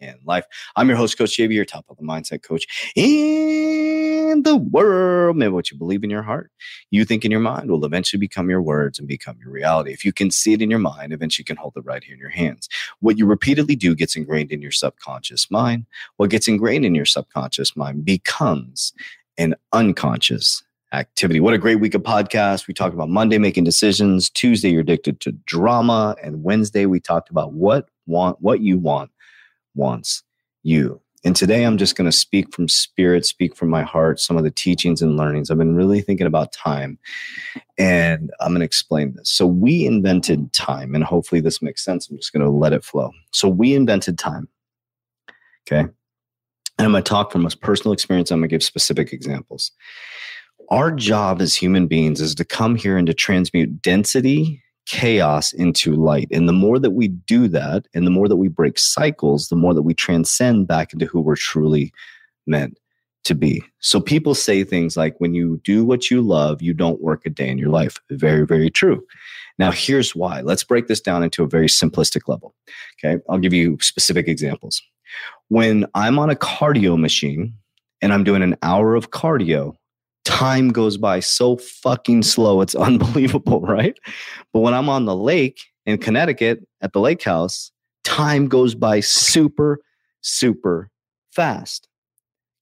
and life. I'm your host, Coach JV, your top of the mindset coach in the world. Man, what you believe in your heart, you think in your mind will eventually become your words and become your reality. If you can see it in your mind, eventually you can hold it right here in your hands. What you repeatedly do gets ingrained in your subconscious mind. What gets ingrained in your subconscious mind becomes an unconscious activity. What a great week of podcasts. We talked about Monday making decisions, Tuesday you're addicted to drama, and Wednesday we talked about what want what you want wants you. And today I'm just going to speak from spirit, speak from my heart, some of the teachings and learnings. I've been really thinking about time and I'm going to explain this. So, we invented time, and hopefully this makes sense. I'm just going to let it flow. So, we invented time. Okay. And I'm going to talk from a personal experience. I'm going to give specific examples. Our job as human beings is to come here and to transmute density chaos into light. And the more that we do that, and the more that we break cycles, the more that we transcend back into who we're truly meant to be. So people say things like, when you do what you love, you don't work a day in your life. Very, very true. Now, here's why. Let's break this down into a very simplistic level. Okay. I'll give you specific examples. When I'm on a cardio machine and I'm doing an hour of cardio, time goes by so fucking slow. It's unbelievable, right? But when I'm on the lake in Connecticut at the lake house, time goes by super, super fast.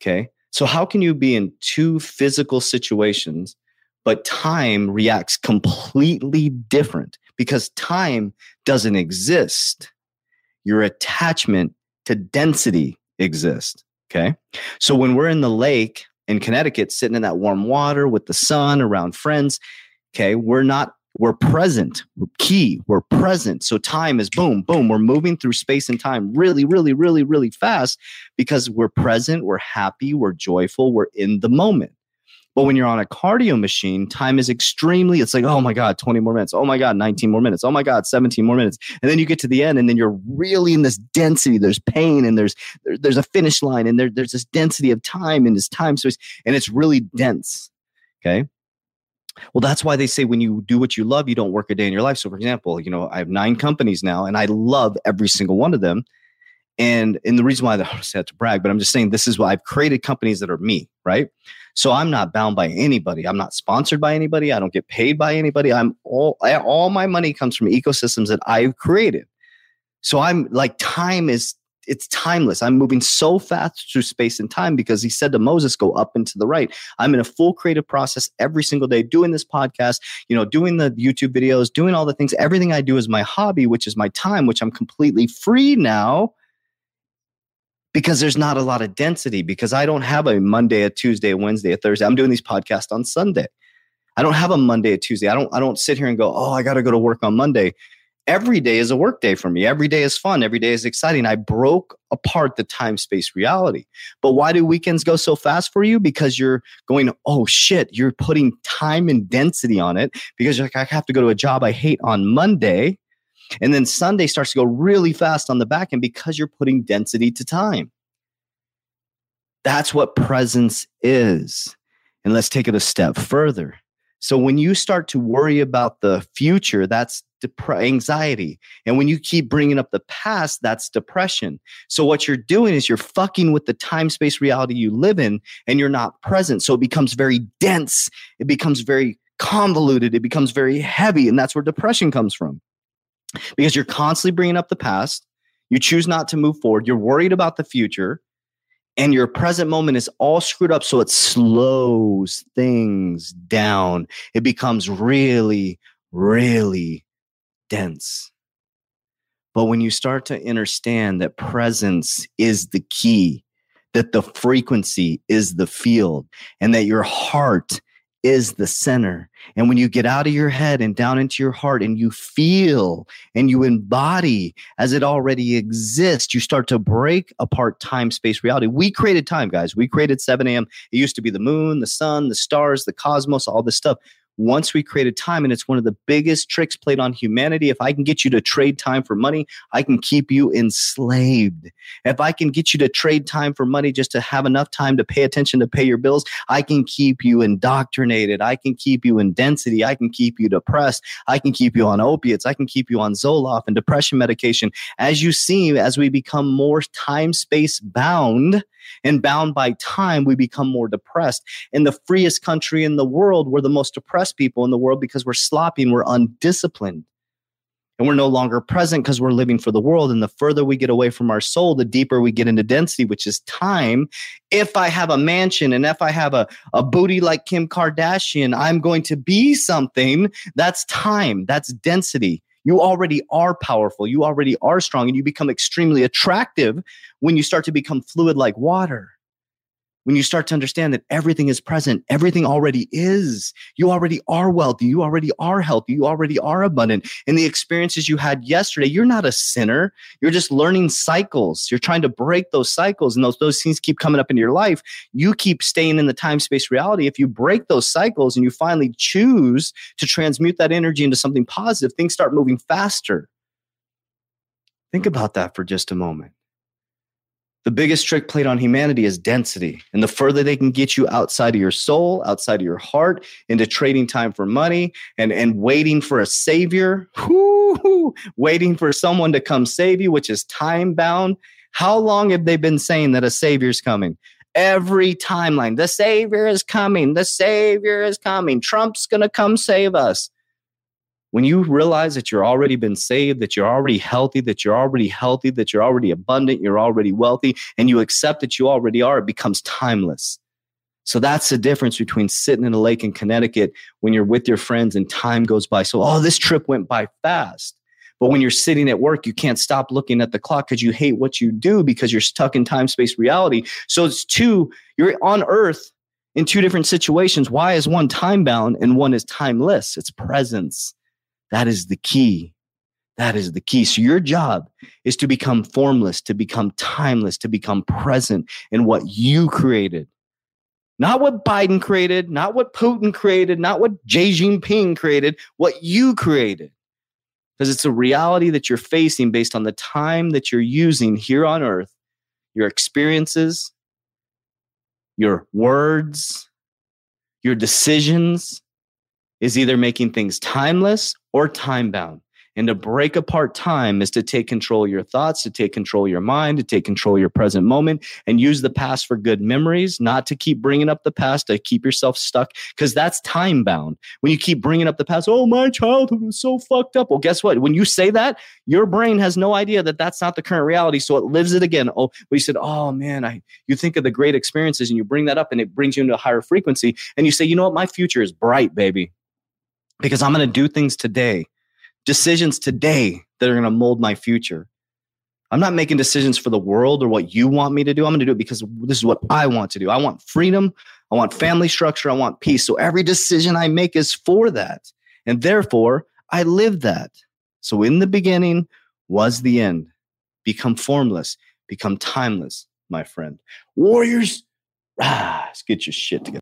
Okay. So, how can you be in two physical situations, but time reacts completely different because time doesn't exist? Your attachment to density exists. Okay. So, when we're in the lake, in Connecticut, sitting in that warm water with the sun around friends. Okay, we're not, we're present. We're key. We're present. So time is boom, boom. We're moving through space and time really, really, really, really fast because we're present, we're happy, we're joyful, we're in the moment. But when you're on a cardio machine, time is extremely, it's like, oh my God, 20 more minutes. Oh my God, 19 more minutes. Oh my God, 17 more minutes. And then you get to the end and then you're really in this density. There's pain and there's there, there's a finish line and there, there's this density of time and this time space. And it's really dense. Okay. Well, that's why they say when you do what you love, you don't work a day in your life. So, for example, you know, I have nine companies now and I love every single one of them. And and the reason why I had to brag, but I'm just saying this is why I've created companies that are me, right? So I'm not bound by anybody. I'm not sponsored by anybody. I don't get paid by anybody. I'm all all my money comes from ecosystems that I've created. So I'm like time is it's timeless. I'm moving so fast through space and time because he said to Moses, go up and to the right. I'm in a full creative process every single day, doing this podcast, you know, doing the YouTube videos, doing all the things. Everything I do is my hobby, which is my time, which I'm completely free now because there's not a lot of density because I don't have a Monday, a Tuesday, a Wednesday, a Thursday. I'm doing these podcasts on Sunday. I don't have a Monday, a Tuesday. I don't I don't sit here and go, "Oh, I got to go to work on Monday." Every day is a work day for me. Every day is fun. Every day is exciting. I broke apart the time space reality. But why do weekends go so fast for you? Because you're going, oh shit, you're putting time and density on it because you're like, I have to go to a job I hate on Monday and then Sunday starts to go really fast on the back end because you're putting density to time. That's what presence is. And let's take it a step further. So when you start to worry about the future, that's dep- anxiety. And when you keep bringing up the past, that's depression. So what you're doing is you're fucking with the time space reality you live in and you're not present. So it becomes very dense. It becomes very convoluted. It becomes very heavy. And that's where depression comes from because you're constantly bringing up the past. You choose not to move forward. You're worried about the future. and your present moment is all screwed up. So it slows things down. It becomes really, really dense. But when you start to understand that presence is the key, that the frequency is the field, and that your heart is the center. And when you get out of your head and down into your heart and you feel and you embody as it already exists, you start to break apart time space reality. We created time, guys. We created 7 a.m. It used to be the moon, the sun, the stars, the cosmos, all this stuff once we created time and it's one of the biggest tricks played on humanity if i can get you to trade time for money i can keep you enslaved. If i can get you to trade time for money just to have enough time to pay attention to pay your bills i can keep you indoctrinated. I can keep you in density. I can keep you depressed. I can keep you on opiates. I can keep you on zoloft and depression medication. As you see as we become more time space bound and bound by time, we become more depressed. In the freest country in the world, we're the most depressed people in the world because we're sloppy and we're undisciplined. And we're no longer present because we're living for the world. And the further we get away from our soul, the deeper we get into density, which is time. If I have a mansion and if I have a, a booty like Kim Kardashian, I'm going to be something. That's time. That's density. You already are powerful. You already are strong, and you become extremely attractive when you start to become fluid like water when you start to understand that everything is present, everything already is. You already are wealthy. You already are healthy. You already are abundant. And the experiences you had yesterday, you're not a sinner. You're just learning cycles. You're trying to break those cycles, and those, those things keep coming up in your life. You keep staying in the time space reality. If you break those cycles and you finally choose to transmute that energy into something positive, things start moving faster. Think about that for just a moment the biggest trick played on humanity is density. And the further they can get you outside of your soul, outside of your heart, into trading time for money and, and waiting for a savior, whoo, waiting for someone to come save you, which is time bound. How long have they been saying that a savior's coming? Every timeline, the savior is coming, the savior is coming, Trump's gonna come save us when you realize that you're already been saved, that you're already healthy, that you're already healthy, that you're already abundant, you're already wealthy, and you accept that you already are, it becomes timeless. So that's the difference between sitting in a lake in Connecticut when you're with your friends and time goes by. So, oh, this trip went by fast. But when you're sitting at work, you can't stop looking at the clock because you hate what you do because you're stuck in time space reality. So it's two, you're on earth in two different situations. Why is one time bound and one is timeless? It's presence. That is the key. That is the key. So your job is to become formless, to become timeless, to become present in what you created. Not what Biden created, not what Putin created, not what Xi Jinping created, what you created. Because it's a reality that you're facing based on the time that you're using here on earth, your experiences, your words, your decisions, is either making things timeless or time bound. And to break apart time is to take control of your thoughts, to take control of your mind, to take control of your present moment, and use the past for good memories, not to keep bringing up the past, to keep yourself stuck, because that's time bound. When you keep bringing up the past, oh, my childhood was so fucked up. Well, guess what? When you say that, your brain has no idea that that's not the current reality. So it lives it again. Oh, we said, oh, man, I, you think of the great experiences and you bring that up and it brings you into a higher frequency. And you say, you know what? My future is bright, baby because I'm going to do things today, decisions today that are going to mold my future. I'm not making decisions for the world or what you want me to do. I'm going to do it because this is what I want to do. I want freedom. I want family structure. I want peace. So every decision I make is for that. And therefore, I live that. So in the beginning was the end. Become formless, become timeless, my friend. Warriors, ah, let's get your shit together.